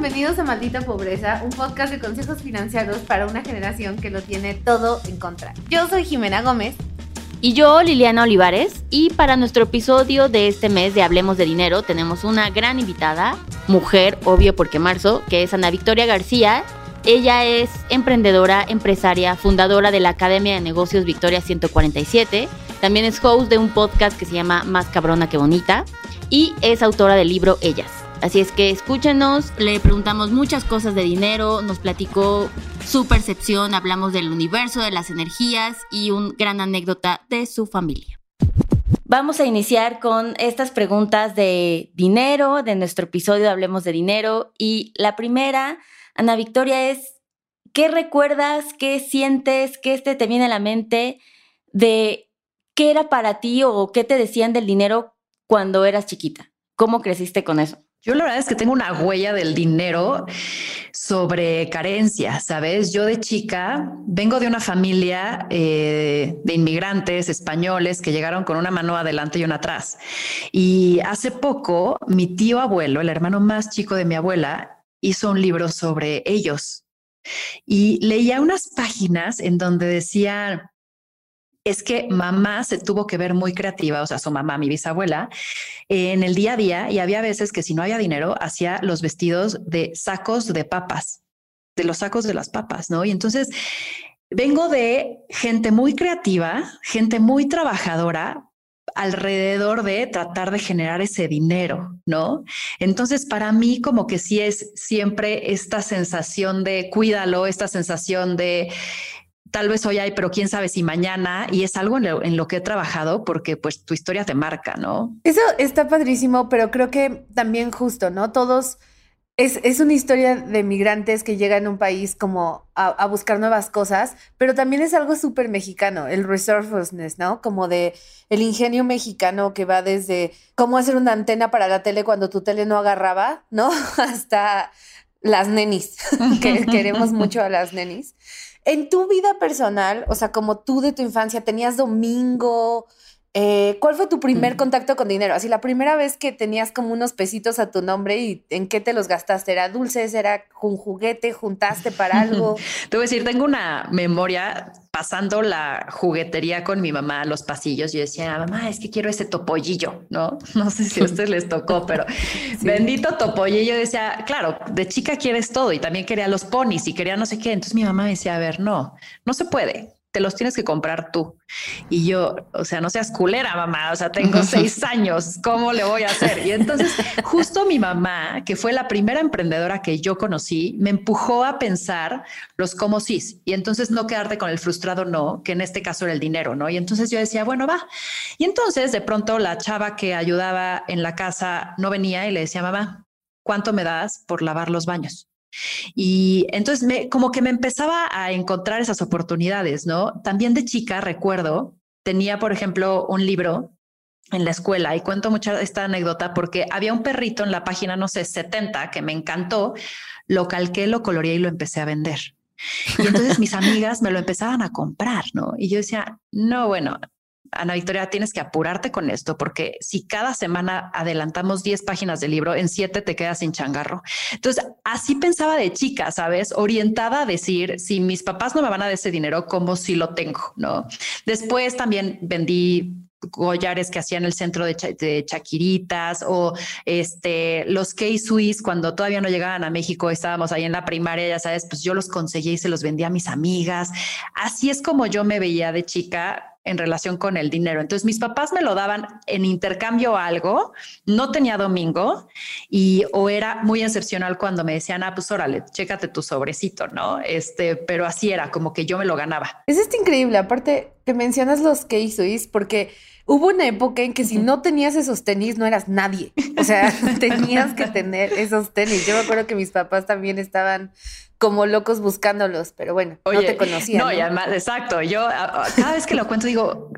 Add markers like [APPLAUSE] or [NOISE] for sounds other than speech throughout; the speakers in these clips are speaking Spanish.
bienvenidos a Maldita Pobreza, un podcast de consejos financieros para una generación que lo tiene todo en contra. Yo soy Jimena Gómez. Y yo, Liliana Olivares, y para nuestro episodio de este mes de Hablemos de Dinero tenemos una gran invitada, mujer, obvio porque marzo, que es Ana Victoria García. Ella es emprendedora, empresaria, fundadora de la Academia de Negocios Victoria 147. También es host de un podcast que se llama Más cabrona que bonita. Y es autora del libro Ellas. Así es que escúchenos, le preguntamos muchas cosas de dinero, nos platicó su percepción, hablamos del universo, de las energías y una gran anécdota de su familia. Vamos a iniciar con estas preguntas de dinero, de nuestro episodio Hablemos de Dinero. Y la primera, Ana Victoria, es, ¿qué recuerdas, qué sientes, qué este te viene a la mente de qué era para ti o qué te decían del dinero cuando eras chiquita? ¿Cómo creciste con eso? Yo la verdad es que tengo una huella del dinero sobre carencia, ¿sabes? Yo de chica vengo de una familia eh, de inmigrantes españoles que llegaron con una mano adelante y una atrás. Y hace poco mi tío abuelo, el hermano más chico de mi abuela, hizo un libro sobre ellos. Y leía unas páginas en donde decía es que mamá se tuvo que ver muy creativa, o sea, su mamá, mi bisabuela, en el día a día y había veces que si no había dinero, hacía los vestidos de sacos de papas, de los sacos de las papas, ¿no? Y entonces vengo de gente muy creativa, gente muy trabajadora, alrededor de tratar de generar ese dinero, ¿no? Entonces, para mí como que sí es siempre esta sensación de cuídalo, esta sensación de tal vez hoy hay, pero quién sabe si mañana, y es algo en lo, que he trabajado porque pues tu historia te marca, ¿no? Eso está padrísimo, pero creo que también justo, ¿no? Todos, es, una historia de migrantes que llegan a un país como a, buscar nuevas cosas, pero también es algo súper mexicano, el resourcefulness, ¿no? Como de el ingenio mexicano que va desde cómo hacer una antena para la tele cuando tu tele no agarraba, ¿no? [LAUGHS] Hasta las nenis, [LAUGHS] que queremos mucho a las nenis. En tu vida personal, o sea, como tú de tu infancia, ¿tenías domingo? Eh, ¿Cuál fue tu primer contacto con dinero? Así, la primera vez que tenías como unos pesitos a tu nombre y en qué te los gastaste. ¿Era dulces? ¿Era un juguete? ¿Juntaste para algo? [LAUGHS] te voy a decir, tengo una memoria pasando la juguetería con mi mamá a los pasillos. Yo decía, mamá, es que quiero ese topollillo, ¿no? [LAUGHS] No sé si a ustedes les tocó, pero [LAUGHS] bendito topollillo. Decía, claro, de chica quieres todo y también quería los ponis y quería no sé qué. Entonces mi mamá me decía, a ver, no, no se puede te los tienes que comprar tú. Y yo, o sea, no seas culera, mamá, o sea, tengo [LAUGHS] seis años, ¿cómo le voy a hacer? Y entonces, [LAUGHS] justo mi mamá, que fue la primera emprendedora que yo conocí, me empujó a pensar los cómo sí, y entonces no quedarte con el frustrado no, que en este caso era el dinero, ¿no? Y entonces yo decía, bueno, va. Y entonces, de pronto, la chava que ayudaba en la casa no venía y le decía, mamá, ¿cuánto me das por lavar los baños? Y entonces me, como que me empezaba a encontrar esas oportunidades, ¿no? También de chica recuerdo, tenía, por ejemplo, un libro en la escuela y cuento mucho esta anécdota porque había un perrito en la página, no sé, 70 que me encantó, lo calqué, lo coloreé y lo empecé a vender. Y entonces mis [LAUGHS] amigas me lo empezaban a comprar, ¿no? Y yo decía, no, bueno, Ana Victoria, tienes que apurarte con esto, porque si cada semana adelantamos 10 páginas del libro, en 7 te quedas sin changarro. Entonces, así pensaba de chica, ¿sabes? Orientada a decir, si mis papás no me van a dar ese dinero, como si lo tengo? ¿No? Después también vendí collares que hacían el centro de, de, chaquiritas o este los K-Swiss cuando todavía no llegaban a México estábamos ahí en la primaria ya sabes pues yo los conseguí y se los vendía a mis amigas así es como yo me veía de chica en relación con el dinero. Entonces mis papás me lo daban en intercambio algo, no tenía domingo y o era muy excepcional cuando me decían, ah, pues órale, chécate tu sobrecito, ¿no? Este, pero así era, como que yo me lo ganaba. Es este increíble, aparte que mencionas los que porque hubo una época en que si no tenías esos tenis no eras nadie. O sea, [LAUGHS] tenías que [LAUGHS] tener esos tenis. Yo me acuerdo que mis papás también estaban como locos buscándolos, pero bueno, no te conocían. No, y además, exacto. Yo cada vez que lo cuento digo,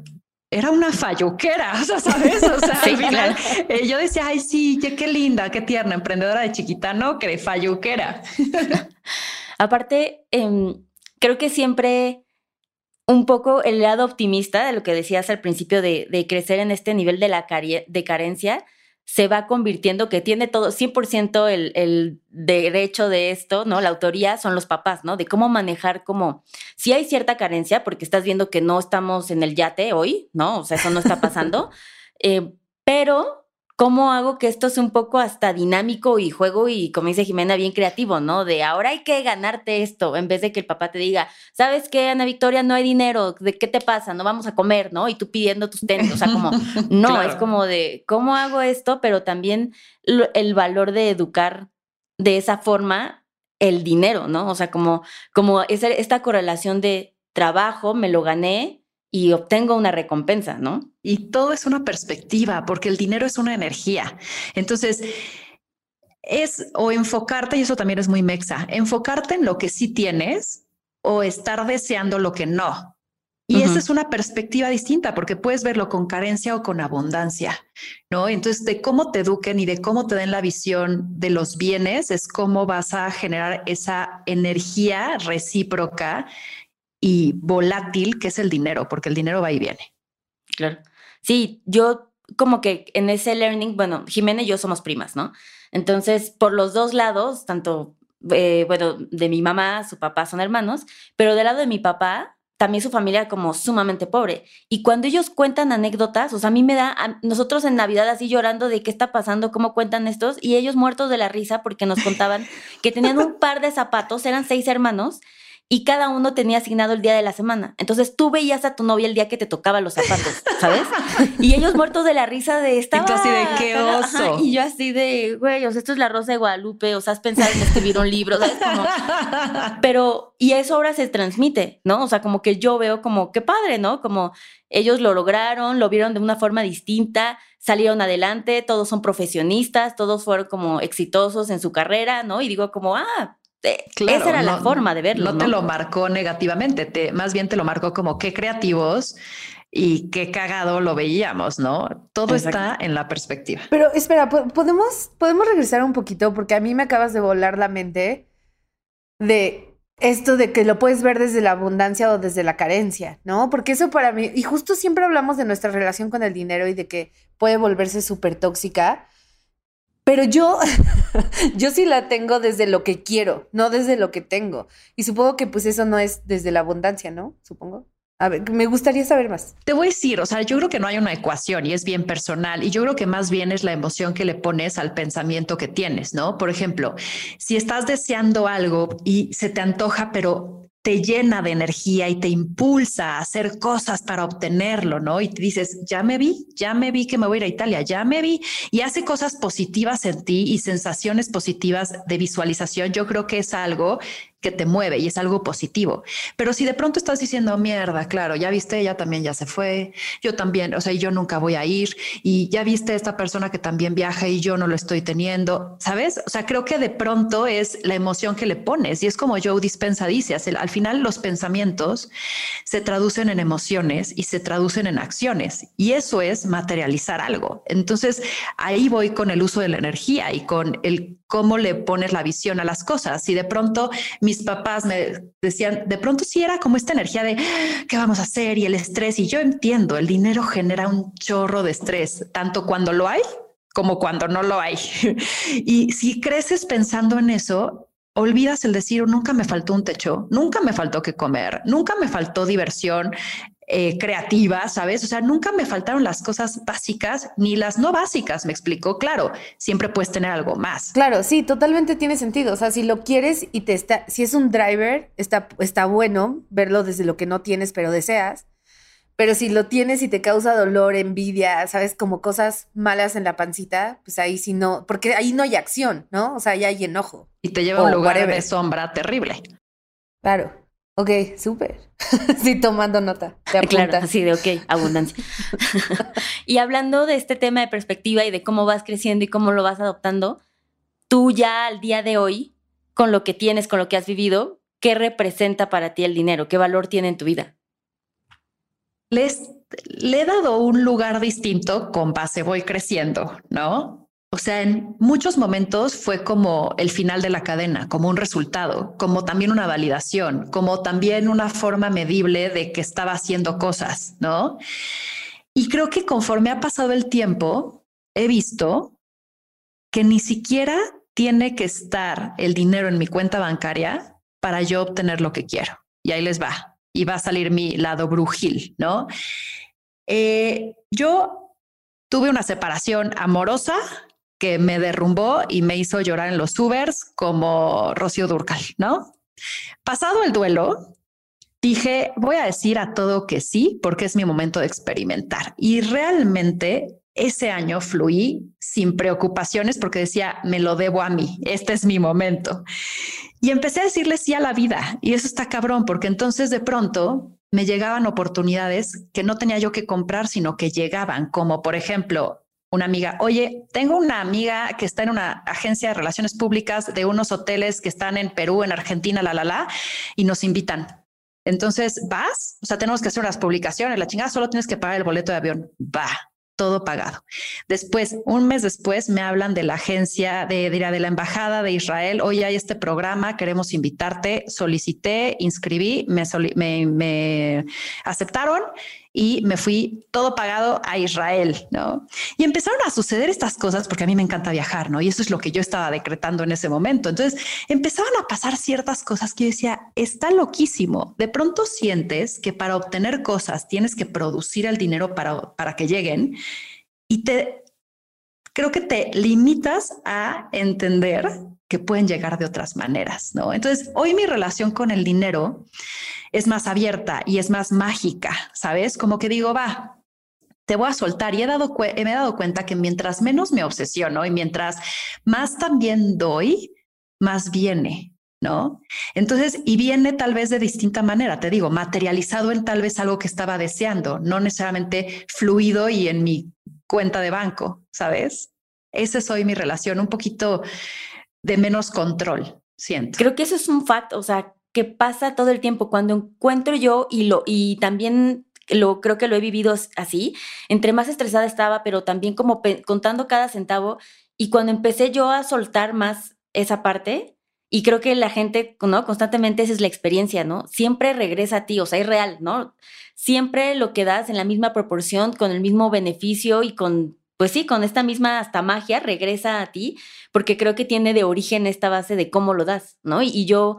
era una falluquera, [LAUGHS] o sea, ¿sabes? O sea, al final eh, yo decía, ay, sí, qué linda, qué tierna, emprendedora de chiquita, no, que de falluquera. [LAUGHS] Aparte, em, creo que siempre un poco el lado optimista de lo que decías al principio de, crecer en este nivel de, la de carencia, se va convirtiendo, que tiene todo 100% el, el, derecho de esto, ¿no? La autoría son los papás, ¿no? De cómo manejar como, si hay cierta carencia, porque estás viendo que no estamos en el yate hoy, ¿no? O sea, eso no está pasando, [LAUGHS] eh, pero ¿cómo hago que esto sea un poco hasta dinámico y juego y, como dice Jimena, bien creativo, ¿no? De ahora hay que ganarte esto, en vez de que el papá te diga, ¿sabes qué, Ana Victoria? No hay dinero, ¿de qué te pasa? No vamos a comer, ¿no? Y tú pidiendo tus tenis, o sea, como, [LAUGHS] no, es como de, ¿cómo hago esto? Pero también el valor de educar de esa forma el dinero, ¿no? O sea, como, como esta correlación de trabajo, me lo gané, y obtengo una recompensa, ¿no? Y todo es una perspectiva, porque el dinero es una energía. Entonces, es o enfocarte, y eso también es muy mexa, enfocarte en lo que sí tienes o estar deseando lo que no. Y esa es una perspectiva distinta porque puedes verlo con carencia o con abundancia, ¿no? Entonces, de cómo te eduquen y de cómo te den la visión de los bienes es cómo vas a generar esa energía recíproca y volátil que es el dinero, porque el dinero va y viene. Claro. Sí, yo como que en ese learning, bueno, Jimena y yo somos primas, ¿no? Entonces, por los dos lados, tanto, eh, bueno, de mi mamá, su papá son hermanos, pero del lado de mi papá, también su familia como sumamente pobre. Y cuando ellos cuentan anécdotas, o sea, a mí me da, nosotros en Navidad así llorando de qué está pasando, cómo cuentan estos, y ellos muertos de la risa porque nos contaban que tenían un par de zapatos, eran seis hermanos, y cada uno tenía asignado el día de la semana. Entonces tú veías a tu novia el día que te tocaba los zapatos, ¿sabes? [LAUGHS] y ellos muertos de la risa de esta. Y tú así de qué oso. y yo así de, güey, o sea, esto es la Rosa de Guadalupe, o sea, has pensado en escribir un libro, ¿sabes? [LAUGHS] Pero, y eso ahora se transmite, ¿no? O sea, como que yo veo como, qué padre, ¿no? Como ellos lo lograron, lo vieron de una forma distinta, salieron adelante, todos son profesionistas, todos fueron como exitosos en su carrera, ¿no? Y digo como, ah, esa era la forma de verlo. No, te lo marcó negativamente, te, más bien te lo marcó como qué creativos y qué cagado lo veíamos, ¿no? Todo está en la perspectiva. Pero espera, podemos, podemos regresar un poquito porque a mí me acabas de volar la mente de esto de que lo puedes ver desde la abundancia o desde la carencia, ¿no? Porque eso para mí, y justo siempre hablamos de nuestra relación con el dinero y de que puede volverse súper tóxica. Pero yo, [LAUGHS] yo sí la tengo desde lo que quiero, no desde lo que tengo. Y supongo que pues eso no es desde la abundancia, ¿no? Supongo. A ver, me gustaría saber más. Te voy a decir, o sea, yo creo que no hay una ecuación y es bien personal y yo creo que más bien es la emoción que le pones al pensamiento que tienes, ¿no? Por ejemplo, si estás deseando algo y se te antoja, pero te llena de energía y te impulsa a hacer cosas para obtenerlo, ¿no? Y te dices, ya me vi, ya me vi que me voy a ir a Italia, ya me vi, y hace cosas positivas en ti y sensaciones positivas de visualización. Yo creo que es algo que te mueve y es algo positivo. Pero si de pronto estás diciendo, mierda, claro, ya viste, ella también ya se fue, yo también, o sea, yo nunca voy a ir y ya viste esta persona que también viaja y yo no lo estoy teniendo, ¿sabes? O sea, creo que de pronto es la emoción que le pones y es como Joe Dispensa dice, al final los pensamientos se traducen en emociones y se traducen en acciones y eso es materializar algo. Entonces, ahí voy con el uso de la energía y con el cómo le pones la visión a las cosas. Si de pronto mis papás me decían, de pronto sí era como esta energía de qué vamos a hacer y el estrés. Y yo entiendo, el dinero genera un chorro de estrés, tanto cuando lo hay como cuando no lo hay. [LAUGHS] y si creces pensando en eso, olvidas el decir, nunca me faltó un techo, nunca me faltó que comer, nunca me faltó diversión, eh, creativa, ¿sabes? O sea, nunca me faltaron las cosas básicas ni las no básicas, me explico. Claro, siempre puedes tener algo más. Claro, sí, totalmente tiene sentido. O sea, si lo quieres y te está, si es un driver, está, está bueno verlo desde lo que no tienes, pero deseas. Pero si lo tienes y te causa dolor, envidia, sabes, como cosas malas en la pancita, pues ahí sí no, porque ahí no hay acción, ¿no? O sea, ahí hay enojo. Y te lleva a un lugar de sombra terrible. Claro. Ok, súper. [LAUGHS] sí, tomando nota. claro, así de ok, abundancia. [LAUGHS] [LAUGHS] y hablando de este tema de perspectiva y de cómo vas creciendo y cómo lo vas adoptando, tú ya al día de hoy, con lo que tienes, con lo que has vivido, ¿qué representa para ti el dinero? ¿Qué valor tiene en tu vida? Les, le he dado un lugar distinto con base voy creciendo, ¿no? O sea, en muchos momentos fue como el final de la cadena, como un resultado, como también una validación, como también una forma medible de que estaba haciendo cosas, ¿no? Y creo que conforme ha pasado el tiempo, he visto que ni siquiera tiene que estar el dinero en mi cuenta bancaria para yo obtener lo que quiero. Y ahí les va. Y va a salir mi lado brujil, ¿no? Eh, yo tuve una separación amorosa que me derrumbó y me hizo llorar en los Ubers como Rocío Durcal, ¿no? Pasado el duelo, dije, voy a decir a todo que sí, porque es mi momento de experimentar. Y realmente ese año fluí sin preocupaciones porque decía, me lo debo a mí, este es mi momento. Y empecé a decirle sí a la vida. Y eso está cabrón, porque entonces de pronto me llegaban oportunidades que no tenía yo que comprar, sino que llegaban, como por ejemplo, una amiga, oye, tengo una amiga que está en una agencia de relaciones públicas de unos hoteles que están en Perú, en Argentina, la, la, la, y nos invitan. Entonces, ¿vas? O sea, tenemos que hacer unas publicaciones, la chingada, solo tienes que pagar el boleto de avión. Va todo pagado. Después, un mes después, me hablan de la agencia de, de, de la embajada de Israel. Hoy hay este programa, queremos invitarte. Solicité, inscribí, me, me, me aceptaron y me fui todo pagado a Israel, ¿no? Y empezaron a suceder estas cosas porque a mí me encanta viajar, ¿no? Y eso es lo que yo estaba decretando en ese momento. Entonces empezaban a pasar ciertas cosas que yo decía, está loquísimo. De pronto sientes que para obtener cosas tienes que producir el dinero para, para que lleguen y te creo que te limitas a entender que pueden llegar de otras maneras, ¿no? Entonces, hoy mi relación con el dinero es más abierta y es más mágica, ¿sabes? Como que digo, va, te voy a soltar y he dado me he dado cuenta que mientras menos me obsesiono y mientras más también doy, más viene, ¿no? Entonces, y viene tal vez de distinta manera, te digo, materializado en tal vez algo que estaba deseando, no necesariamente fluido y en mi cuenta de banco, ¿sabes? Esa es hoy mi relación, un poquito de menos control, siento. Creo que eso es un fact, o sea, que pasa todo el tiempo. Cuando encuentro yo y lo, y también lo creo que lo he vivido así, entre más estresada estaba, pero también como contando cada centavo. Y cuando empecé yo a soltar más esa parte, y creo que la gente, ¿no? Constantemente esa es la experiencia, ¿no? Siempre regresa a ti, o sea, es real, ¿no? Siempre lo que das en la misma proporción, con el mismo beneficio y con, pues sí, con esta misma hasta magia, regresa a ti, porque creo que tiene de origen esta base de cómo lo das, ¿no? Y, y yo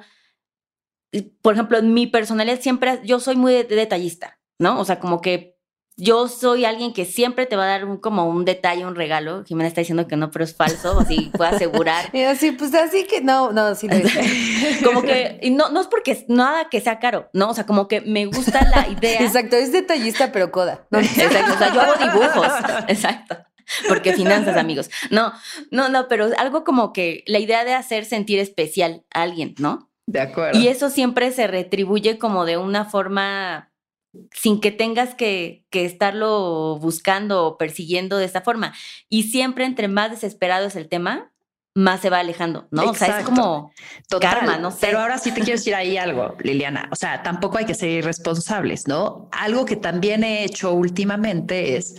por ejemplo, en mi personalidad siempre, yo soy muy detallista, ¿no? O sea, como que yo soy alguien que siempre te va a dar un, como un detalle, un regalo. Jimena está diciendo que no, pero es falso, así puedo asegurar. [LAUGHS] Y así, pues así que no, no, sí lo [LAUGHS] Como que, y no, no es porque nada que sea caro, ¿no? O sea, como que me gusta la [LAUGHS] idea. Exacto, es detallista, pero coda. No, exacto, o sea, yo hago dibujos, exacto. [LAUGHS] Porque finanzas, amigos. No, no, no, pero algo como que la idea de hacer sentir especial a alguien, ¿no? De acuerdo. Y eso siempre se retribuye como de una forma sin que tengas que, que, estarlo buscando o persiguiendo de esta forma. Y siempre entre más desesperado es el tema, más se va alejando, ¿no? O sea, es como karma, no sé. Pero ahora sí te quiero decir ahí algo, Liliana. O sea, tampoco hay que ser irresponsables, ¿no? Algo que también he hecho últimamente es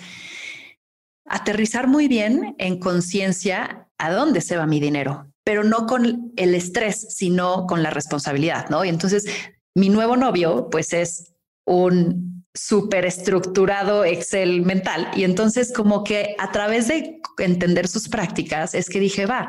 aterrizar muy bien en conciencia a dónde se va mi dinero pero no con el estrés, sino con la responsabilidad, ¿no? Y entonces mi nuevo novio, pues es un súper estructurado Excel mental. Y entonces como que a través de entender sus prácticas es que dije, va,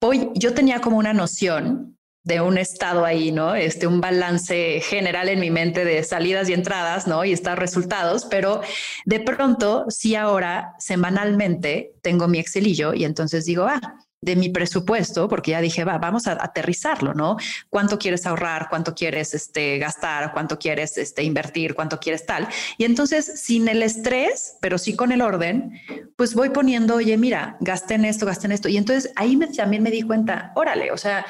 voy, yo tenía como una noción de un estado ahí, ¿no? Este, un balance general en mi mente de salidas y entradas, ¿no? Y estar resultados, pero de pronto, sí ahora semanalmente tengo mi Excelillo y entonces digo, ah, de mi presupuesto, porque ya dije, va, vamos a aterrizarlo, ¿no? ¿Cuánto quieres ahorrar? ¿Cuánto quieres este, gastar? ¿Cuánto quieres este, invertir? ¿Cuánto quieres tal? Y entonces, sin el estrés, pero sí con el orden, pues voy poniendo, oye, mira, gasten esto, gasten esto. Y entonces ahí me, también me di cuenta, órale, o sea,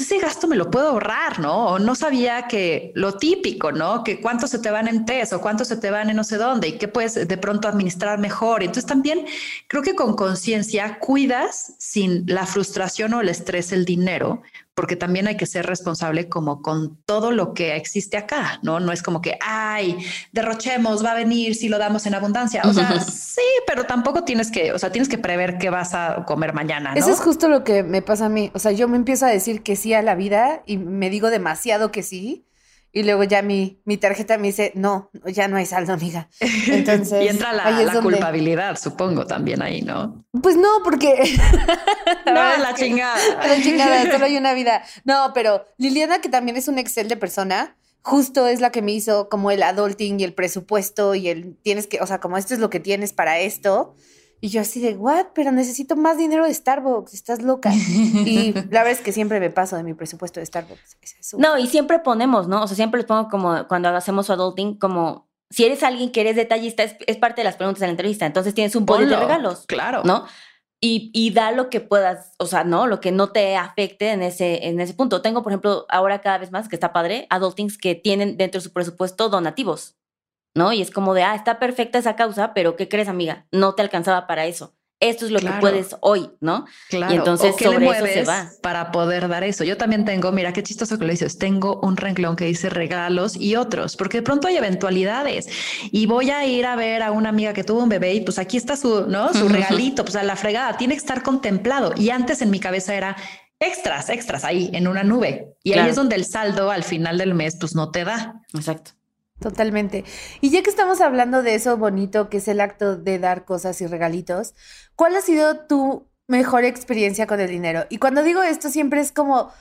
ese gasto me lo puedo ahorrar, ¿no? O no sabía que lo típico, ¿no? Que cuánto se te van en test o cuánto se te van en no sé dónde y qué puedes de pronto administrar mejor. Entonces también creo que con conciencia cuidas sin la frustración o el estrés el dinero, porque también hay que ser responsable como con todo lo que existe acá, ¿no? No es como que, ay, derrochemos, va a venir si lo damos en abundancia. O sea, sí, pero tampoco tienes que, o sea, tienes que prever qué vas a comer mañana. ¿no? Eso es justo lo que me pasa a mí. O sea, yo me empiezo a decir que sí a la vida y me digo demasiado que sí. Y luego ya mi, mi tarjeta me dice, no, ya no hay saldo, amiga. [LAUGHS] Entonces, y entra la, la culpabilidad, supongo, también ahí, ¿no? Pues no, porque... [LAUGHS] [LAUGHS] no, la chingada. La chingada, solo hay una vida. No, pero Liliana, que también es un Excel de persona, justo es la que me hizo como el adulting y el presupuesto y el tienes que, o sea, como esto es lo que tienes para esto. Y yo así de, what? Pero necesito más dinero de Starbucks, estás loca. Y [LAUGHS] la verdad es que siempre me paso de mi presupuesto de Starbucks. no, y siempre ponemos, ¿no? O sea, siempre les pongo como cuando hacemos su adulting, como si eres alguien que eres detallista, es, parte de las preguntas de la entrevista. Entonces tienes un bollo de regalos. Claro. ¿No? Y, y, da lo que puedas, o sea, ¿no? Lo que no te afecte en ese, en ese punto. Tengo, por ejemplo, ahora cada vez más, que está padre, adultings que tienen dentro de su presupuesto donativos. ¿No? Y es como de, ah, está perfecta esa causa, pero ¿qué crees, amiga? No te alcanzaba para eso. Esto es lo que puedes hoy, ¿no? Claro. Y entonces sobre eso se va. Para poder dar eso. Yo también tengo, mira qué chistoso que lo dices, tengo un renglón que dice regalos y otros, porque de pronto hay eventualidades y voy a ir a ver a una amiga que tuvo un bebé y pues aquí está su, ¿no? Su [LAUGHS] regalito, pues a la fregada, tiene que estar contemplado. Y antes en mi cabeza era extras, extras ahí en una nube. Y ahí es donde el saldo al final del mes pues no te da. Exacto. Totalmente. Y ya que estamos hablando de eso bonito que es el acto de dar cosas y regalitos, ¿cuál ha sido tu mejor experiencia con el dinero? Y cuando digo esto siempre es como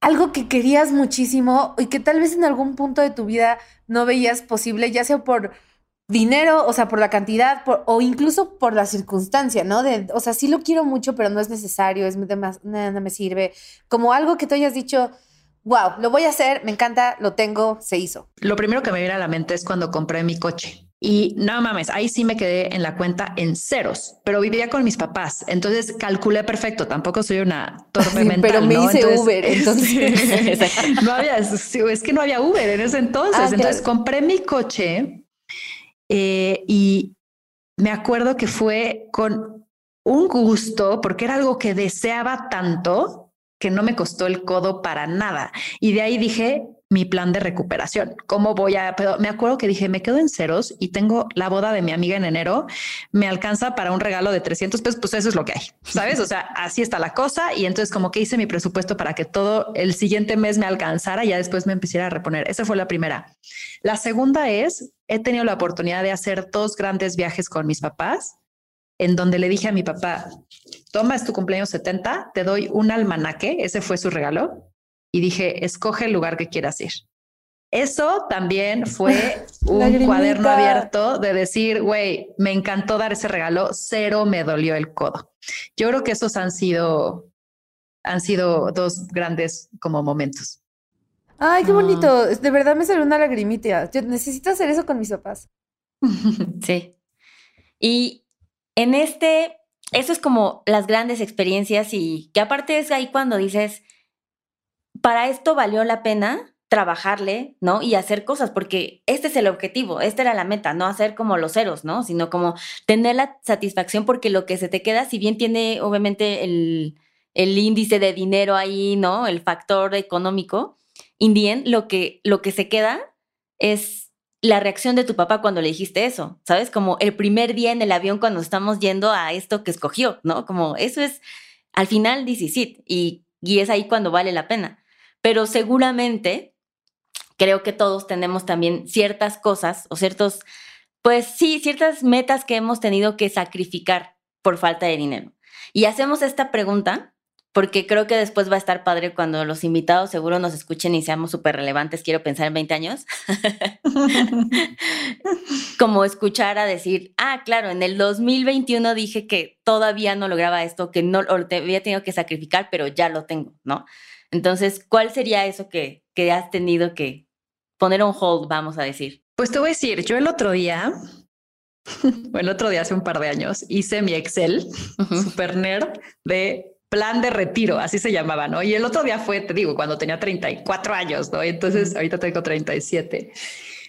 algo que querías muchísimo y que tal vez en algún punto de tu vida no veías posible, ya sea por dinero, o sea, por la cantidad, o incluso por la circunstancia, ¿no? De, o sea, sí lo quiero mucho, pero no es necesario, es más, nada me sirve. Como algo que tú hayas dicho, wow, lo voy a hacer, me encanta, lo tengo, se hizo. Lo primero que me viene a la mente es cuando compré mi coche. Y no mames, ahí sí me quedé en la cuenta en ceros, pero vivía con mis papás. Entonces calculé perfecto. Tampoco soy una torpe mental. Pero me hice Uber. Entonces [LAUGHS] no había, es que no había Uber en ese entonces. Ah, entonces compré mi coche eh, y me acuerdo que fue con un gusto porque era algo que deseaba tanto que no me costó el codo para nada. Y de ahí dije, mi plan de recuperación. ¿Cómo voy a...? Pero me acuerdo que dije, me quedo en ceros y tengo la boda de mi amiga en enero, me alcanza para un regalo de 300 pesos, pues eso es lo que hay, ¿sabes? O sea, así está la cosa y entonces como que hice mi presupuesto para que todo el siguiente mes me alcanzara y ya después me empezara a reponer. Esa fue la primera. La segunda es, he tenido la oportunidad de hacer dos grandes viajes con mis papás en donde le dije a mi papá, toma, es tu cumpleaños 70, te doy un almanaque, ese fue su regalo, y dije, escoge el lugar que quieras ir. Eso también fue [LAUGHS] un cuaderno abierto de decir, güey, me encantó dar ese regalo, cero me dolió el codo. Yo creo que esos han sido, han sido dos grandes como momentos. Ay, qué bonito. De verdad me salió una lagrimita. Yo necesito hacer eso con mis papás. [LAUGHS] Sí. Y en este, eso es como las grandes experiencias y que aparte es ahí cuando dices, para esto valió la pena trabajarle, ¿no? Y hacer cosas, porque este es el objetivo, esta era la meta, no hacer como los ceros, ¿no? Sino como tener la satisfacción porque lo que se te queda, si bien tiene obviamente el, el índice de dinero ahí, ¿no? El factor económico, indien, lo que, lo que se queda es la reacción de tu papá cuando le dijiste eso, ¿sabes? Como el primer día en el avión cuando estamos yendo a esto que escogió, ¿no? Como eso es, al final sí, y, y es ahí cuando vale la pena. Pero seguramente creo que todos tenemos también ciertas cosas o ciertos, pues sí, ciertas metas que hemos tenido que sacrificar por falta de dinero. Y hacemos esta pregunta porque creo que después va a estar padre cuando los invitados seguro nos escuchen y seamos súper relevantes, quiero pensar en 20 años, [LAUGHS] como escuchar a decir, ah, claro, en el 2021 dije que todavía no lograba esto, que no había tenido que sacrificar, pero ya lo tengo, ¿no? Entonces, ¿cuál sería eso que, que has tenido que poner on hold, vamos a decir? Pues te voy a decir, yo el otro día [LAUGHS] bueno, el otro día hace un par de años hice mi Excel super nerd de plan de retiro, así se llamaba, ¿no? Y el otro día fue, te digo, cuando tenía 34 años, ¿no? entonces ahorita tengo 37.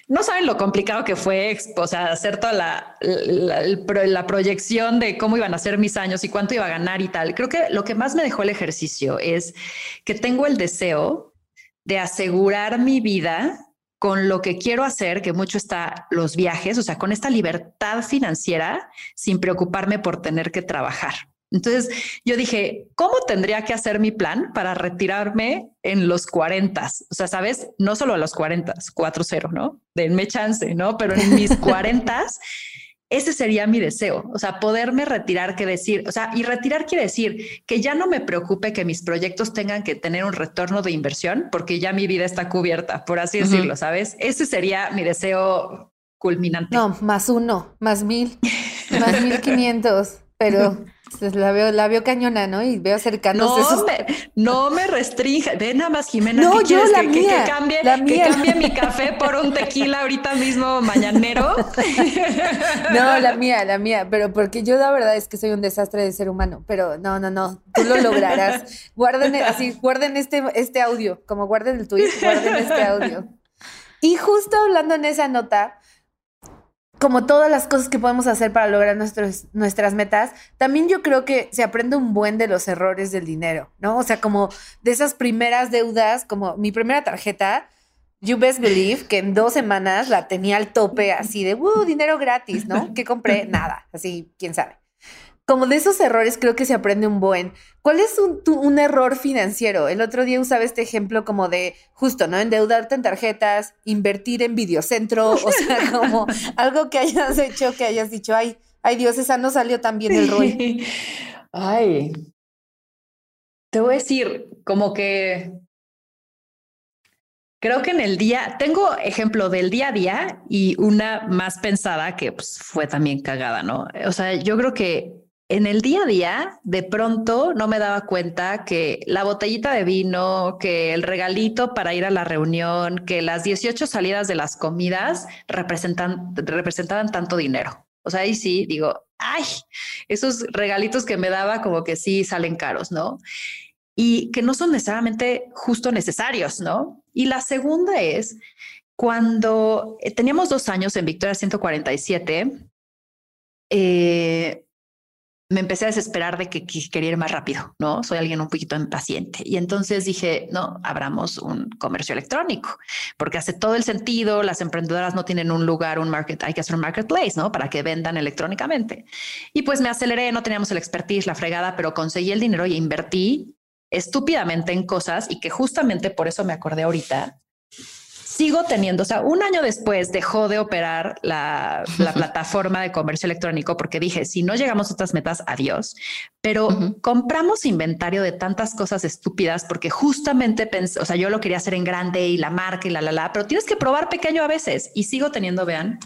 No saben lo complicado que fue, o sea, hacer toda la, la, proyección de cómo iban a ser mis años y cuánto iba a ganar y tal. Creo que lo que más me dejó el ejercicio es que tengo el deseo de asegurar mi vida con lo que quiero hacer, que mucho está los viajes, o sea, con esta libertad financiera sin preocuparme por tener que trabajar. Entonces yo dije, ¿cómo tendría que hacer mi plan para retirarme en los 40? O sea, sabes, no solo a los 40, 4-0, ¿no? Denme chance, ¿no? Pero en mis [LAUGHS] 40 ese sería mi deseo, o sea, poderme retirar, que decir, o sea, y retirar quiere decir que ya no me preocupe que mis proyectos tengan que tener un retorno de inversión, porque ya mi vida está cubierta, por así decirlo, ¿sabes? Ese sería mi deseo culminante. No, más uno, más mil, más mil quinientos, pero [LAUGHS] la veo, la veo cañona, ¿no? Y veo cercanos no Me, no me restrinja. Ve nada más, Jimena. No, yo la que, mía, que, cambie, que cambie mi [LAUGHS] café por un tequila ahorita mismo mañanero. [LAUGHS] no, la mía, la mía. Pero porque yo la verdad es que soy un desastre de ser humano. Pero no, no, no. Tú lo lograrás. Guarden así, guarden este, este audio. Como guarden el tweet, guarden este audio. Y justo hablando en esa nota, como todas las cosas que podemos hacer para lograr nuestros, nuestras metas, también yo creo que se aprende un buen de los errores del dinero, ¿no? O sea, como de esas primeras deudas, como mi primera tarjeta, you best believe que en dos semanas la tenía al tope así de, uh, dinero gratis, ¿no? ¿Qué compré? [LAUGHS] Nada, así, quién sabe como de esos errores creo que se aprende un buen. ¿Cuál es un, error financiero? El otro día usaba este ejemplo como de justo, ¿no? Endeudarte en tarjetas, invertir en videocentro, o sea, [LAUGHS] como algo que hayas hecho, que hayas dicho, ay, ay Dios, esa no salió tan bien el rol. [LAUGHS] Ay, te voy a decir, como que Creo que en el día, tengo ejemplo del día a día y una más pensada que pues, fue también cagada, ¿no? O sea, yo creo que en el día a día, de pronto no me daba cuenta que la botellita de vino, que el regalito para ir a la reunión, que las 18 salidas de las comidas representan, representaban tanto dinero. O sea, ahí sí digo, ay, esos regalitos que me daba como que sí salen caros, ¿no? Y que no son necesariamente justo necesarios, ¿no? Y la segunda es cuando eh, teníamos dos años en Victoria 147, eh, me empecé a desesperar de que, quería ir más rápido, ¿no? Soy alguien un poquito impaciente. Y entonces dije, no, abramos un comercio electrónico, porque hace todo el sentido, las emprendedoras no tienen un lugar, un market, hay que hacer un marketplace, ¿no? Para que vendan electrónicamente. Y pues me aceleré, no teníamos el expertise, la fregada, pero conseguí el dinero y invertí estúpidamente en cosas y que justamente por eso me acordé ahorita, sigo teniendo, o sea, un año después dejó de operar la, plataforma de comercio electrónico porque dije, si no llegamos a estas metas, adiós. Pero compramos inventario de tantas cosas estúpidas porque justamente pensé, o sea, yo lo quería hacer en grande y la marca y la, la, la, pero tienes que probar pequeño a veces y sigo teniendo, vean,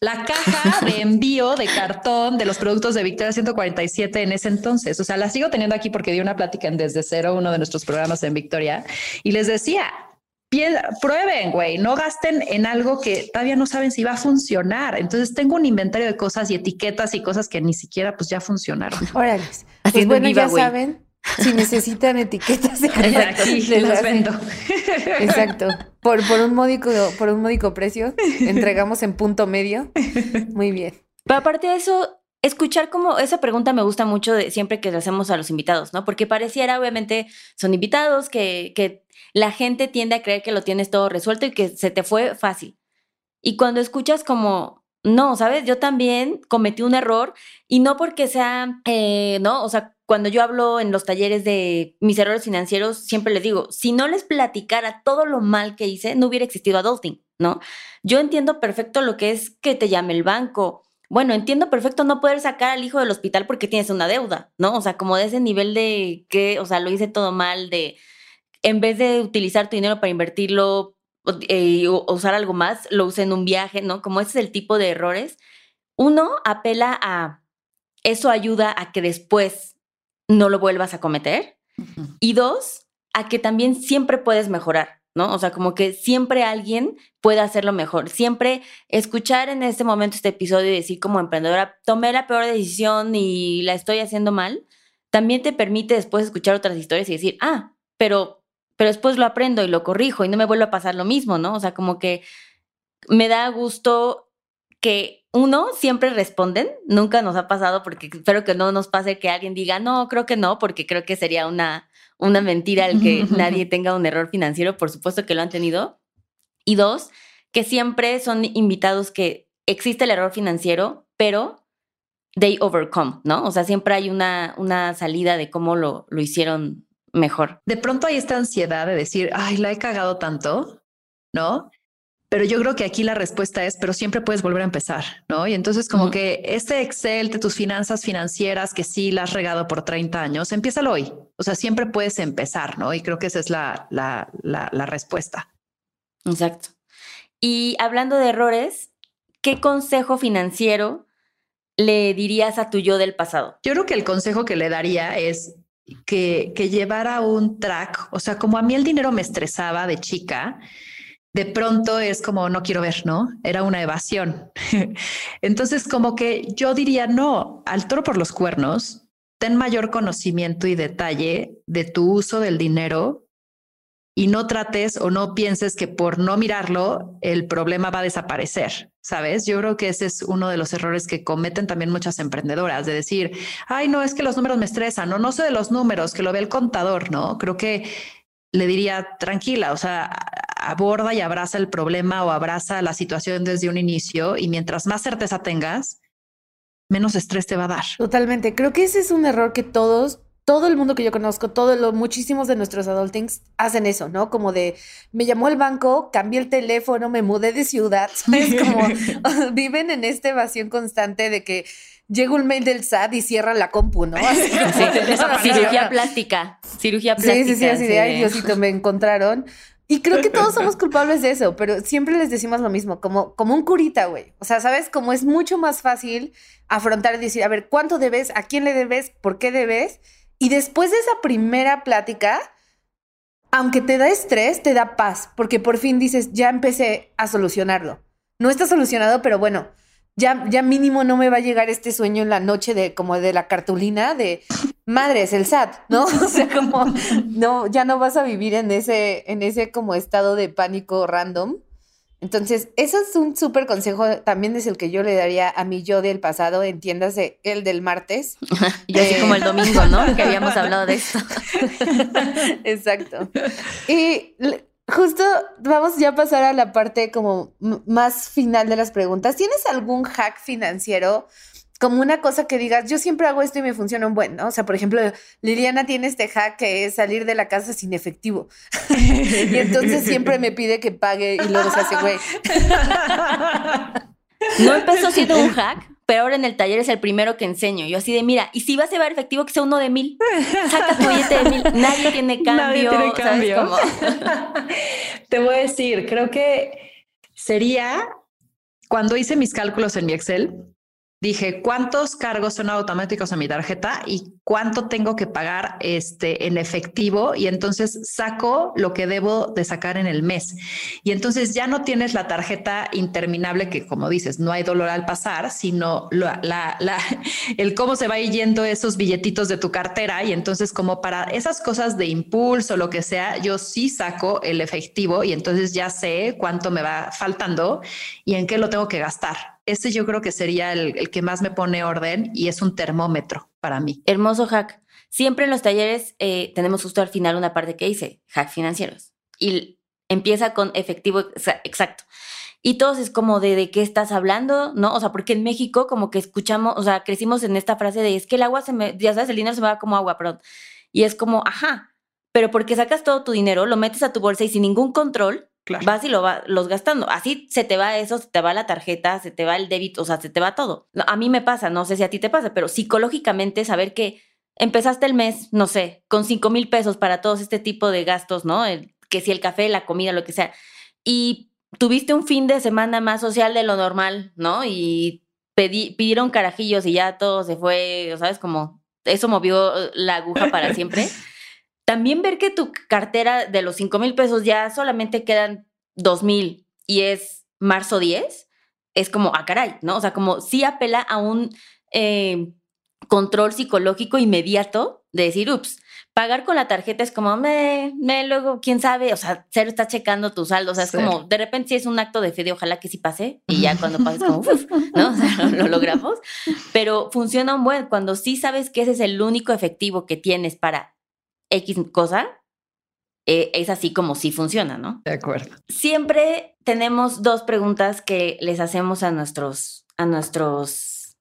la caja de envío de cartón de los productos de Victoria 147 en ese entonces. O sea, la sigo teniendo aquí porque di una plática en Desde Cero, uno de nuestros programas en Victoria, y les decía, prueben, güey, no gasten en algo que todavía no saben si va a funcionar. Entonces tengo un inventario de cosas y etiquetas y cosas que ni siquiera pues ya funcionaron. Órale. Pues bueno, ya saben, si necesitan etiquetas de aquí las vendo. Exacto. Por, por un módico, por un módico precio, entregamos en punto medio. Muy bien. Pero aparte de eso, escuchar como esa pregunta me gusta mucho de siempre que le hacemos a los invitados, ¿no? Porque pareciera, obviamente, son invitados que, la gente tiende a creer que lo tienes todo resuelto y que se te fue fácil. Y cuando escuchas como, no, ¿sabes? Yo también cometí un error y no porque sea, eh, ¿no? O sea, cuando yo hablo en los talleres de mis errores financieros, siempre les digo, si no les platicara todo lo mal que hice, no hubiera existido adulting, ¿no? Yo entiendo perfecto lo que es que te llame el banco. Bueno, entiendo perfecto no poder sacar al hijo del hospital porque tienes una deuda, ¿no? O sea, como de ese nivel de que, o sea, lo hice todo mal, de en vez de utilizar tu dinero para invertirlo eh, o usar algo más, lo usé en un viaje, ¿no? Como ese es el tipo de errores. Uno apela a eso ayuda a que después no lo vuelvas a cometer. Y dos, a que también siempre puedes mejorar, ¿no? O sea, como que siempre alguien puede hacerlo mejor. Siempre escuchar en este momento este episodio y decir como emprendedora, tomé la peor decisión y la estoy haciendo mal, también te permite después escuchar otras historias y decir, ah, pero pero después lo aprendo y lo corrijo y no me vuelve a pasar lo mismo, ¿no? O sea, como que me da gusto que uno siempre responden, nunca nos ha pasado porque espero que no nos pase que alguien diga, no, creo que no, porque creo que sería una, una mentira el que [LAUGHS] nadie tenga un error financiero, por supuesto que lo han tenido. Y dos, que siempre son invitados que existe el error financiero, pero they overcome, ¿no? O sea, siempre hay una, una salida de cómo lo, lo hicieron mejor. De pronto hay esta ansiedad de decir, ay, la he cagado tanto, ¿no? Pero yo creo que aquí la respuesta es, pero siempre puedes volver a empezar, ¿no? Y entonces como que este Excel de tus finanzas financieras que sí la has regado por 30 años, empieza hoy. O sea, siempre puedes empezar, ¿no? Y creo que esa es la, la, la respuesta. Exacto. Y hablando de errores, ¿qué consejo financiero le dirías a tu yo del pasado? Yo creo que el consejo que le daría es que, que llevara un track, o sea, como a mí el dinero me estresaba de chica, de pronto es como no quiero ver, ¿no? Era una evasión. [LAUGHS] Entonces, como que yo diría, no, al toro por los cuernos, ten mayor conocimiento y detalle de tu uso del dinero y no trates o no pienses que por no mirarlo el problema va a desaparecer, ¿sabes? Yo creo que ese es uno de los errores que cometen también muchas emprendedoras, de decir, ay, no, es que los números me estresan, no, no sé de los números, que lo ve el contador, ¿no? Creo que le diría, tranquila, o sea, aborda y abraza el problema o abraza la situación desde un inicio y mientras más certeza tengas, menos estrés te va a dar. Totalmente. Creo que ese es un error que todos, todo el mundo que yo conozco, todo lo, muchísimos de nuestros adultings hacen eso, ¿no? Como de, me llamó el banco, cambié el teléfono, me mudé de ciudad, [LAUGHS] ¿sabes? Como [LAUGHS] viven en esta evasión constante de que llega un mail del SAT y cierra la compu, ¿no? cirugía plástica, cirugía plástica. Sí, sí, sí, así de, ay, Diosito, me encontraron. Y creo que todos somos culpables de eso, pero siempre les decimos lo mismo, como, como un curita, güey. O sea, ¿sabes? Como es mucho más fácil afrontar y decir, a ver, ¿cuánto debes? ¿A quién le debes? ¿Por qué debes? Y después de esa primera plática, aunque te da estrés, te da paz, porque por fin dices, ya empecé a solucionarlo. No está solucionado, pero bueno, ya, ya mínimo no me va a llegar este sueño en la noche de como de la cartulina de madres, el SAT, ¿no? [LAUGHS] O sea, como no, ya no vas a vivir en ese, en ese como estado de pánico random. Entonces, eso es un súper consejo, también es el que yo le daría a mi yo del pasado, entiéndase, el del martes. y así como el domingo, ¿no? Que habíamos hablado de esto. [LAUGHS] Exacto. Y justo vamos ya a pasar a la parte como más final de las preguntas. ¿Tienes algún hack financiero? Como una cosa que digas, yo siempre hago esto y me funciona un buen, ¿no? O sea, por ejemplo, Liliana tiene este hack que es salir de la casa sin efectivo. [LAUGHS] y entonces siempre me pide que pague y luego se hace güey. [LAUGHS] No empezó siendo un hack, pero ahora en el taller es el primero que enseño. Yo así de, mira, y si vas a llevar efectivo, que sea uno de mil. Saca tu billete de mil. [LAUGHS] Nadie tiene cambio. Nadie tiene cambio. [LAUGHS] Te voy a decir, creo que sería cuando hice mis cálculos en mi Excel, dije cuántos cargos son automáticos a mi tarjeta y cuánto tengo que pagar este en efectivo y entonces saco lo que debo de sacar en el mes. Y entonces ya no tienes la tarjeta interminable que como dices, no hay dolor al pasar, sino [LAUGHS] el cómo se va yendo esos billetitos de tu cartera y entonces como para esas cosas de impulso, lo que sea, yo sí saco el efectivo y entonces ya sé cuánto me va faltando y en qué lo tengo que gastar. Ese yo creo que sería el, que más me pone orden y es un termómetro para mí. Hermoso hack. Siempre en los talleres eh, tenemos justo al final una parte que dice hack financieros y empieza con efectivo exacto. Y todos es como de, de qué estás hablando, ¿no? O sea, porque en México como que escuchamos, o sea, crecimos en esta frase de es que el agua se me, ya sabes, el dinero se me va como agua, perdón. Y es como, ajá, pero porque sacas todo tu dinero, lo metes a tu bolsa y sin ningún control, Vas y lo vas los gastando. Así se te va eso, se te va la tarjeta, se te va el débito, o sea, se te va todo. A mí me pasa, no sé si a ti te pasa, pero psicológicamente saber que empezaste el mes, no sé, con cinco mil pesos para todos este tipo de gastos, ¿no? que si el café, la comida, lo que sea. Y tuviste un fin de semana más social de lo normal, ¿no? Y pidieron carajillos y ya todo se fue, ¿sabes? Como eso movió la aguja para siempre. [LAUGHS] También ver que tu cartera de los 5 mil pesos ya solamente quedan 2 mil y es marzo 10, es como, ah, caray, ¿no? O sea, como sí apela a un eh, control psicológico inmediato de decir, ups, pagar con la tarjeta es como, me, me, luego, quién sabe, o sea, cero está checando tu saldo, o sea, es como, de repente sí es un acto de fe de ojalá que sí pase, y ya cuando pases como, [LAUGHS] uf, ¿no? O sea, lo, logramos, pero funciona un buen, cuando sí sabes que ese es el único efectivo que tienes para X cosa, eh, es así como sí funciona, ¿no? De acuerdo. Siempre tenemos dos preguntas que les hacemos a nuestros, a nuestros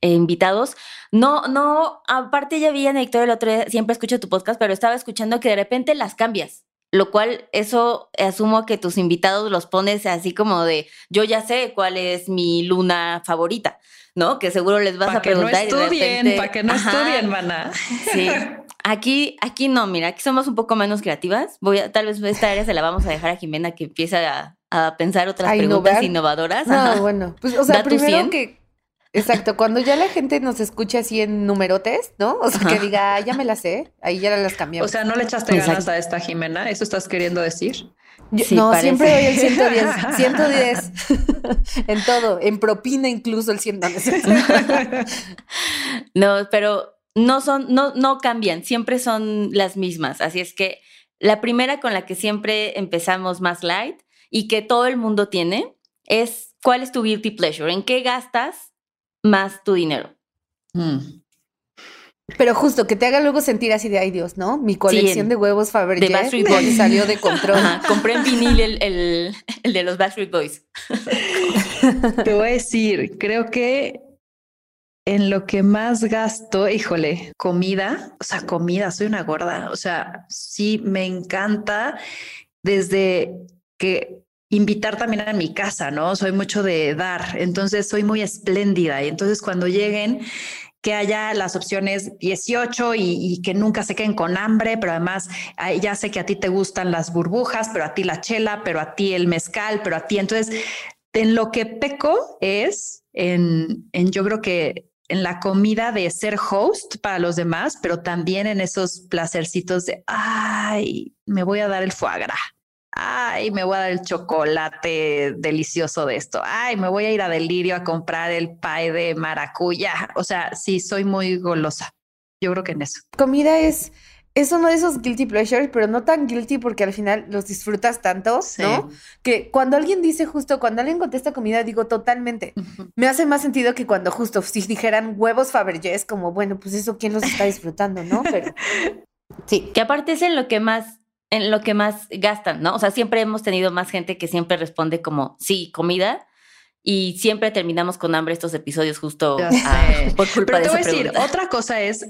eh, invitados. No, no, aparte ya vi en Victoria el otro día, siempre escucho tu podcast, pero estaba escuchando que de repente las cambias, lo cual eso asumo que tus invitados los pones así como de, yo ya sé cuál es mi luna favorita, ¿no? Que seguro les vas a preguntar. Para que no estudien, para que no estudien, maná. Sí. [LAUGHS] Aquí, aquí no, mira, aquí somos un poco menos creativas. Voy a, tal vez esta área se la vamos a dejar a Jimena que empiece a, pensar otras preguntas innovadoras. No, bueno, pues, o sea, primero que, exacto, cuando ya la gente nos escucha así en numerotes, ¿no? O sea, que diga, ah, ya me las sé, ahí ya las cambiamos. O sea, ¿no le echaste ganas a esta Jimena? ¿Eso estás queriendo decir? no, siempre doy el 110, 110 [LAUGHS] [LAUGHS] en todo, en propina incluso el 100. [LAUGHS] no, pero no son, no, no cambian, siempre son las mismas. Así es que la primera con la que siempre empezamos más light y que todo el mundo tiene es ¿cuál es tu guilty pleasure? ¿En qué gastas más tu dinero? Mm. Pero justo que te haga luego sentir así de ay Dios, ¿no? Mi colección de huevos Fabergé de [LAUGHS] salió de control. compré en vinil el, el, el, de los Backstreet Boys. Te voy a decir, creo que en lo que más gasto, híjole, comida, o sea, comida, soy una gorda, o sea, sí me encanta desde que invitar también a mi casa, ¿no? Soy mucho de dar, entonces soy muy espléndida y entonces cuando lleguen que haya las opciones 18 y, que nunca se queden con hambre, pero además ya sé que a ti te gustan las burbujas, pero a ti la chela, pero a ti el mezcal, pero a ti. Entonces, en lo que peco es en, en yo creo que en la comida de ser host para los demás, pero también en esos placercitos de, ay, me voy a dar el foie gras. Ay, me voy a dar el chocolate delicioso de esto. Ay, me voy a ir a Delirio a comprar el pie de maracuya. O sea, sí, soy muy golosa. Yo creo que en eso. Comida es es uno de esos guilty pleasures, pero no tan guilty porque al final los disfrutas tanto, ¿no? Que cuando alguien dice justo, cuando alguien contesta comida, digo totalmente. Me hace más sentido que cuando justo si dijeran huevos Fabergé, es como, bueno, pues eso quién los está disfrutando, ¿no? Pero [LAUGHS] sí. Que aparte es en lo que más en lo que más gastan, ¿no? O sea, siempre hemos tenido más gente que siempre responde como, sí, comida, y siempre terminamos con hambre estos episodios justo [LAUGHS] por culpa Pero te voy a decir, otra cosa es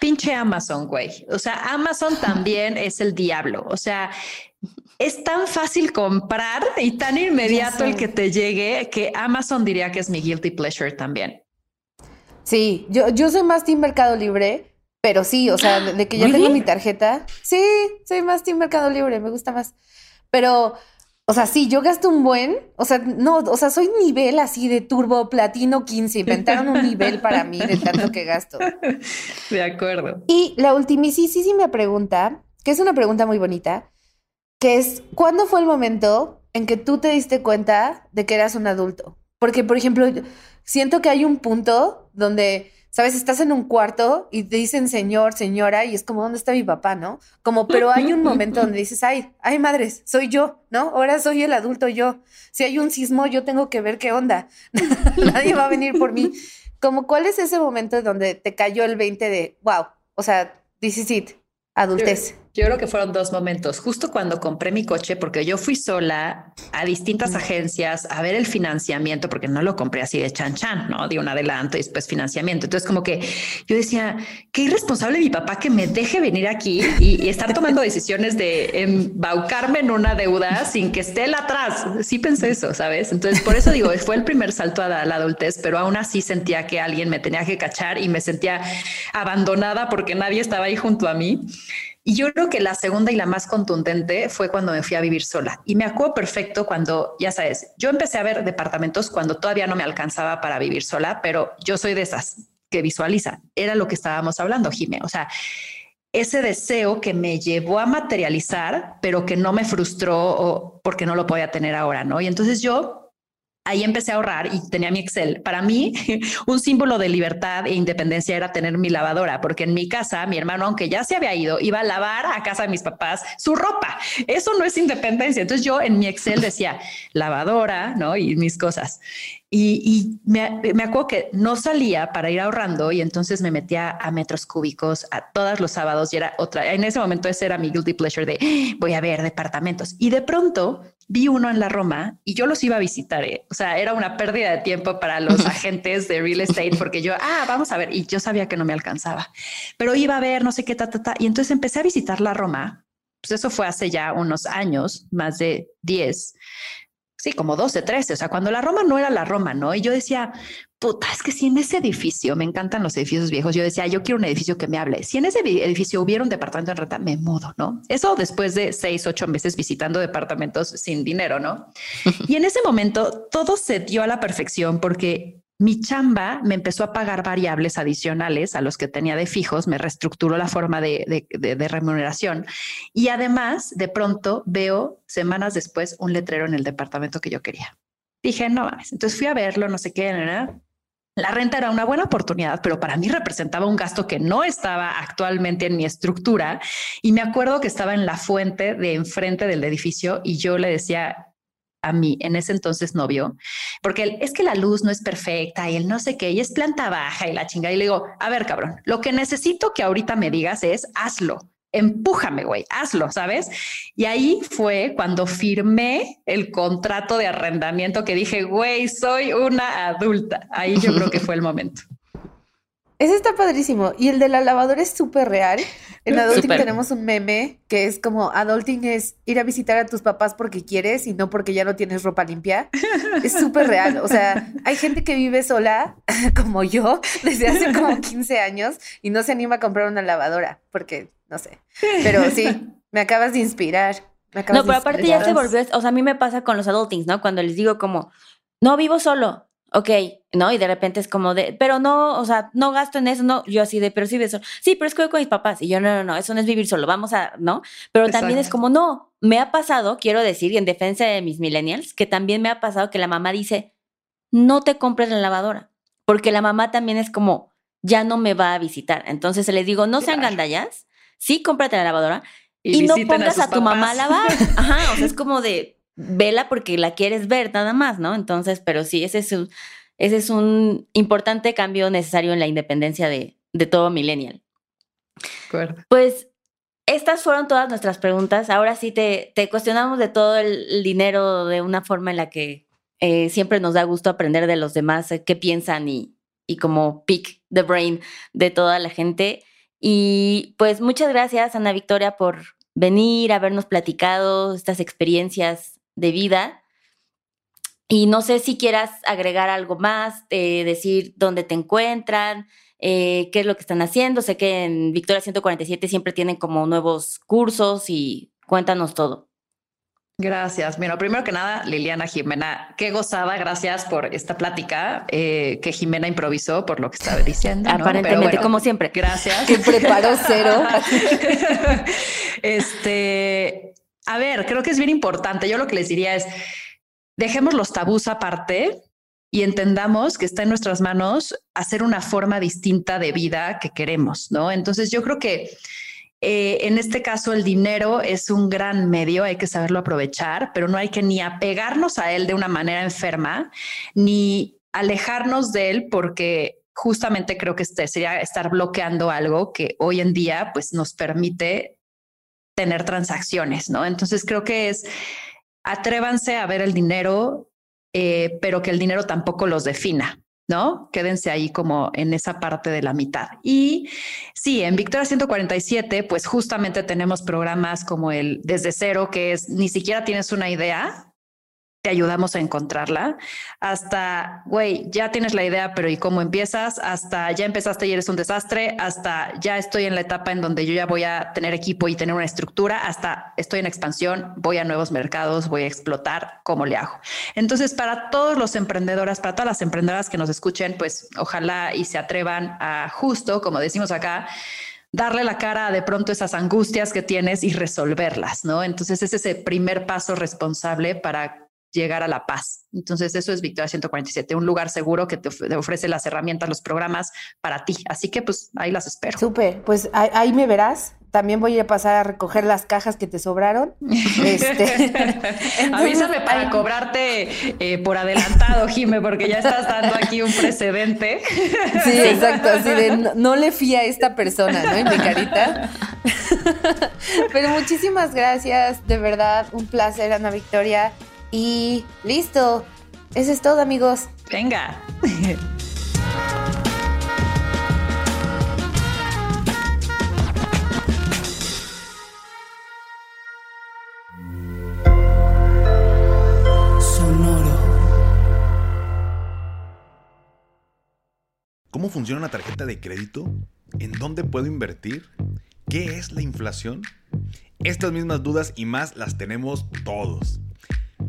Pinche Amazon, güey. O sea, Amazon también es el diablo. O sea, es tan fácil comprar y tan inmediato el que te llegue que Amazon diría que es mi guilty pleasure también. Sí, yo, yo soy más Team Mercado Libre, pero sí, o sea, de que ya tengo mi tarjeta. Sí, soy más Team Mercado Libre, me gusta más. Pero o sea, sí, yo gasto un buen, o sea, no, o sea, soy nivel así de turbo platino 15, inventaron un nivel para mí de tanto que gasto. [LAUGHS] De acuerdo. Y la ultimísima pregunta, que es una pregunta muy bonita, que es, ¿cuándo fue el momento en que tú te diste cuenta de que eras un adulto? Porque, por ejemplo, siento que hay un punto donde ¿sabes? Estás en un cuarto y te dicen señor, señora, y es como, ¿dónde está mi papá, no? Como, pero hay un momento donde dices, ay, ay, madres, soy yo, ¿no? Ahora soy el adulto yo. Si hay un sismo, yo tengo que ver qué onda. [LAUGHS] Nadie va a venir por mí. Como, ¿cuál es ese momento donde te cayó el 20 de, wow, o sea, this is it, adultez? Yo creo que fueron dos momentos. Justo cuando compré mi coche, porque yo fui sola a distintas agencias a ver el financiamiento, porque no lo compré así de chan chan, no de un adelanto y después financiamiento. Entonces, como que yo decía, qué irresponsable mi papá que me deje venir aquí y, estar tomando decisiones de embaucarme en una deuda sin que esté él atrás. Sí pensé eso, sabes? Entonces, por eso digo, fue el primer salto a la adultez, pero aún así sentía que alguien me tenía que cachar y me sentía abandonada porque nadie estaba ahí junto a mí. Y yo creo que la segunda y la más contundente fue cuando me fui a vivir sola. Y me acuerdo perfecto cuando, ya sabes, yo empecé a ver departamentos cuando todavía no me alcanzaba para vivir sola, pero yo soy de esas que visualiza. Era lo que estábamos hablando, Jimé. O sea, ese deseo que me llevó a materializar, pero que no me frustró porque no lo podía tener ahora, ¿no? Y entonces yo ahí empecé a ahorrar y tenía mi Excel. Para mí, [LAUGHS] un símbolo de libertad e independencia era tener mi lavadora, porque en mi casa, mi hermano, aunque ya se había ido, iba a lavar a casa de mis papás su ropa. Eso no es independencia. Entonces yo en mi Excel decía lavadora, ¿no? Y mis cosas. Y, me, me, acuerdo que no salía para ir ahorrando y entonces me metía a metros cúbicos a todos los sábados y era otra. En ese momento ese era mi guilty pleasure de ¡Ah! voy a ver departamentos. Y de pronto vi uno en la Roma y yo los iba a visitar. ¿eh? O sea, era una pérdida de tiempo para los [LAUGHS] agentes de real estate porque yo, ah, vamos a ver. Y yo sabía que no me alcanzaba, pero iba a ver no sé qué, ta, ta, ta. Y entonces empecé a visitar la Roma. Pues eso fue hace ya unos años, más de 10 sí, como 12, 13, o sea, cuando la Roma no era la Roma, ¿no? Y yo decía, puta, es que si en ese edificio, me encantan los edificios viejos, yo decía, yo quiero un edificio que me hable. Si en ese edificio hubiera un departamento en renta, me mudo, ¿no? Eso después de seis, ocho meses visitando departamentos sin dinero, ¿no? [LAUGHS] y en ese momento todo se dio a la perfección porque mi chamba me empezó a pagar variables adicionales a los que tenía de fijos, me reestructuró la forma de, remuneración y además de pronto veo semanas después un letrero en el departamento que yo quería. Dije, no mames, entonces fui a verlo, no sé qué, La renta era una buena oportunidad, pero para mí representaba un gasto que no estaba actualmente en mi estructura. Y me acuerdo que estaba en la fuente de enfrente del edificio y yo le decía, a mí en ese entonces novio, porque es que la luz no es perfecta y él no sé qué, y es planta baja y la chinga. Y le digo, a ver, cabrón, lo que necesito que ahorita me digas es hazlo, empújame, güey, hazlo, ¿sabes? Y ahí fue cuando firmé el contrato de arrendamiento que dije, güey, soy una adulta. Ahí yo creo que fue el momento. Ese está padrísimo. Y el de la lavadora es [LAUGHS] súper real. En Adulting tenemos un meme que es como Adulting es ir a visitar a tus papás porque quieres y no porque ya no tienes ropa limpia. Es súper real. O sea, hay gente que vive sola, [LAUGHS] como yo, desde hace como 15 años y no se anima a comprar una lavadora porque, no sé. Pero sí, me acabas de inspirar. no, pero aparte ya se volvió, o sea, a mí me pasa con los adultings, ¿no? Cuando les digo como, no vivo solo, ok, ¿no? Y de repente es como de, pero no, o sea, no gasto en eso, no, yo así de, pero sí solo. Sí, pero es que voy con mis papás. Y yo, no, no, no, eso no es vivir solo, vamos a, ¿no? Pero también es como, no, me ha pasado, quiero decir, en defensa de mis millennials, que también me ha pasado que la mamá dice, no te compres la lavadora, porque la mamá también es como, ya no me va a visitar. Entonces le digo, no sean gandallas, sí, cómprate la lavadora y, no pongas a, tu mamá a lavar. Ajá, o sea, es como de, vela porque la quieres ver nada más, ¿no? Entonces, pero sí, ese es un, ese es un importante cambio necesario en la independencia de, todo millennial. Pues estas fueron todas nuestras preguntas. Ahora sí te, te cuestionamos de todo el, dinero de una forma en la que eh, siempre nos da gusto aprender de los demás, eh, qué piensan y, y como pick the brain de toda la gente. Y pues muchas gracias, Ana Victoria, por venir, habernos platicado estas experiencias de vida. Y no sé si quieras agregar algo más, eh, decir dónde te encuentran, eh, qué es lo que están haciendo. Sé que en Victoria 147 siempre tienen como nuevos cursos y cuéntanos todo. Gracias. Bueno, primero que nada, Liliana Jimena, qué gozada. Gracias por esta plática eh, que Jimena improvisó por lo que estaba diciendo. Aparentemente, como siempre. Gracias. Que preparó cero. [LAUGHS] [LAUGHS] este, a ver, creo que es bien importante. Yo lo que les diría es, dejemos los tabús aparte y entendamos que está en nuestras manos hacer una forma distinta de vida que queremos, ¿no? Entonces yo creo que eh, en este caso el dinero es un gran medio, hay que saberlo aprovechar, pero no hay que ni apegarnos a él de una manera enferma, ni alejarnos de él porque justamente creo que este sería estar bloqueando algo que hoy en día pues nos permite tener transacciones, ¿no? Entonces creo que es, atrévanse a ver el dinero, eh, pero que el dinero tampoco los defina, ¿no? Quédense ahí como en esa parte de la mitad. Y sí, en Victoria 147, pues justamente tenemos programas como el Desde Cero, que es ni siquiera tienes una idea, te ayudamos a encontrarla, hasta, güey, ya tienes la idea, pero ¿y cómo empiezas? Hasta ya empezaste y eres un desastre, hasta ya estoy en la etapa en donde yo ya voy a tener equipo y tener una estructura, hasta estoy en expansión, voy a nuevos mercados, voy a explotar, ¿cómo le hago? Entonces, para todos los emprendedoras, para todas las emprendedoras que nos escuchen, pues ojalá y se atrevan a justo, como decimos acá, darle la cara a de pronto esas angustias que tienes y resolverlas, ¿no? Entonces, es ese primer paso responsable para llegar a la paz. Entonces, eso es Victoria 147, un lugar seguro que te, ofrece las herramientas, los programas para ti. Así que, pues, ahí las espero. Súper, pues ahí, me verás también voy a pasar a recoger las cajas que te sobraron. [LAUGHS] Este, [LAUGHS] Avísame para cobrarte eh, por adelantado, Jime, porque ya estás dando aquí un precedente. [LAUGHS] Sí, exacto, así de no, le fía a esta persona, ¿no? En mi carita. Pero muchísimas gracias, de verdad, un placer, Ana Victoria. Y listo, eso es todo, amigos. Venga. ¿Cómo funciona una tarjeta de crédito? ¿En dónde puedo invertir? ¿Qué es la inflación? Estas mismas dudas y más las tenemos todos.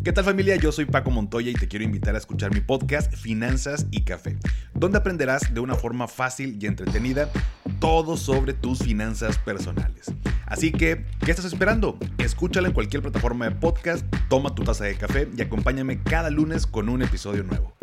¿Qué tal familia? Yo soy Paco Montoya y te quiero invitar a escuchar mi podcast Finanzas y Café, donde aprenderás de una forma fácil y entretenida todo sobre tus finanzas personales. Así que, ¿qué estás esperando? Escúchala en cualquier plataforma de podcast, toma tu taza de café y acompáñame cada lunes con un episodio nuevo.